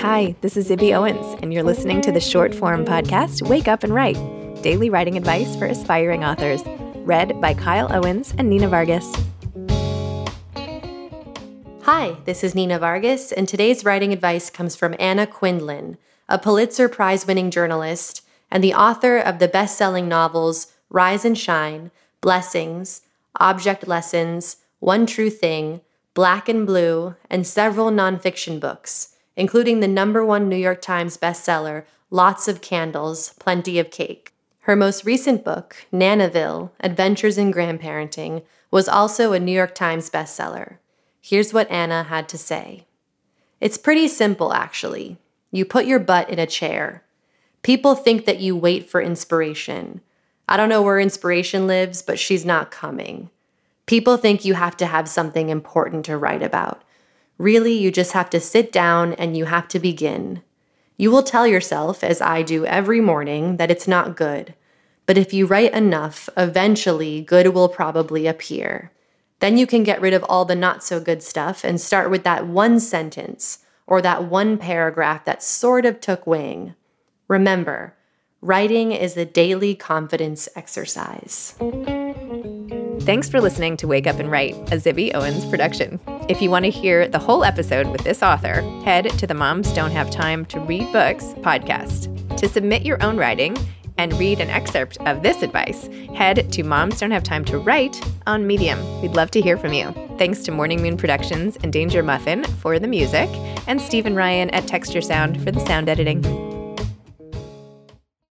Hi, this is Zibby Owens, and you're listening to the short form podcast Wake Up and Write daily writing advice for aspiring authors, read by Kyle Owens and Nina Vargas. Hi, this is Nina Vargas, and today's writing advice comes from Anna Quindlen, a Pulitzer Prize winning journalist and the author of the best selling novels Rise and Shine, Blessings, Object Lessons, One True Thing, Black and Blue, and several nonfiction books, including the number one New York Times bestseller, Lots of Candles, Plenty of Cake. Her most recent book, Nanaville Adventures in Grandparenting, was also a New York Times bestseller. Here's what Anna had to say It's pretty simple, actually. You put your butt in a chair. People think that you wait for inspiration. I don't know where inspiration lives, but she's not coming. People think you have to have something important to write about. Really, you just have to sit down and you have to begin. You will tell yourself, as I do every morning, that it's not good. But if you write enough, eventually good will probably appear. Then you can get rid of all the not so good stuff and start with that one sentence or that one paragraph that sort of took wing. Remember, writing is a daily confidence exercise. Thanks for listening to Wake Up and Write, a Zibby Owens production. If you want to hear the whole episode with this author, head to the Moms Don't Have Time to Read Books podcast. To submit your own writing and read an excerpt of this advice, head to Moms Don't Have Time to Write on Medium. We'd love to hear from you. Thanks to Morning Moon Productions and Danger Muffin for the music, and Stephen Ryan at Texture Sound for the sound editing.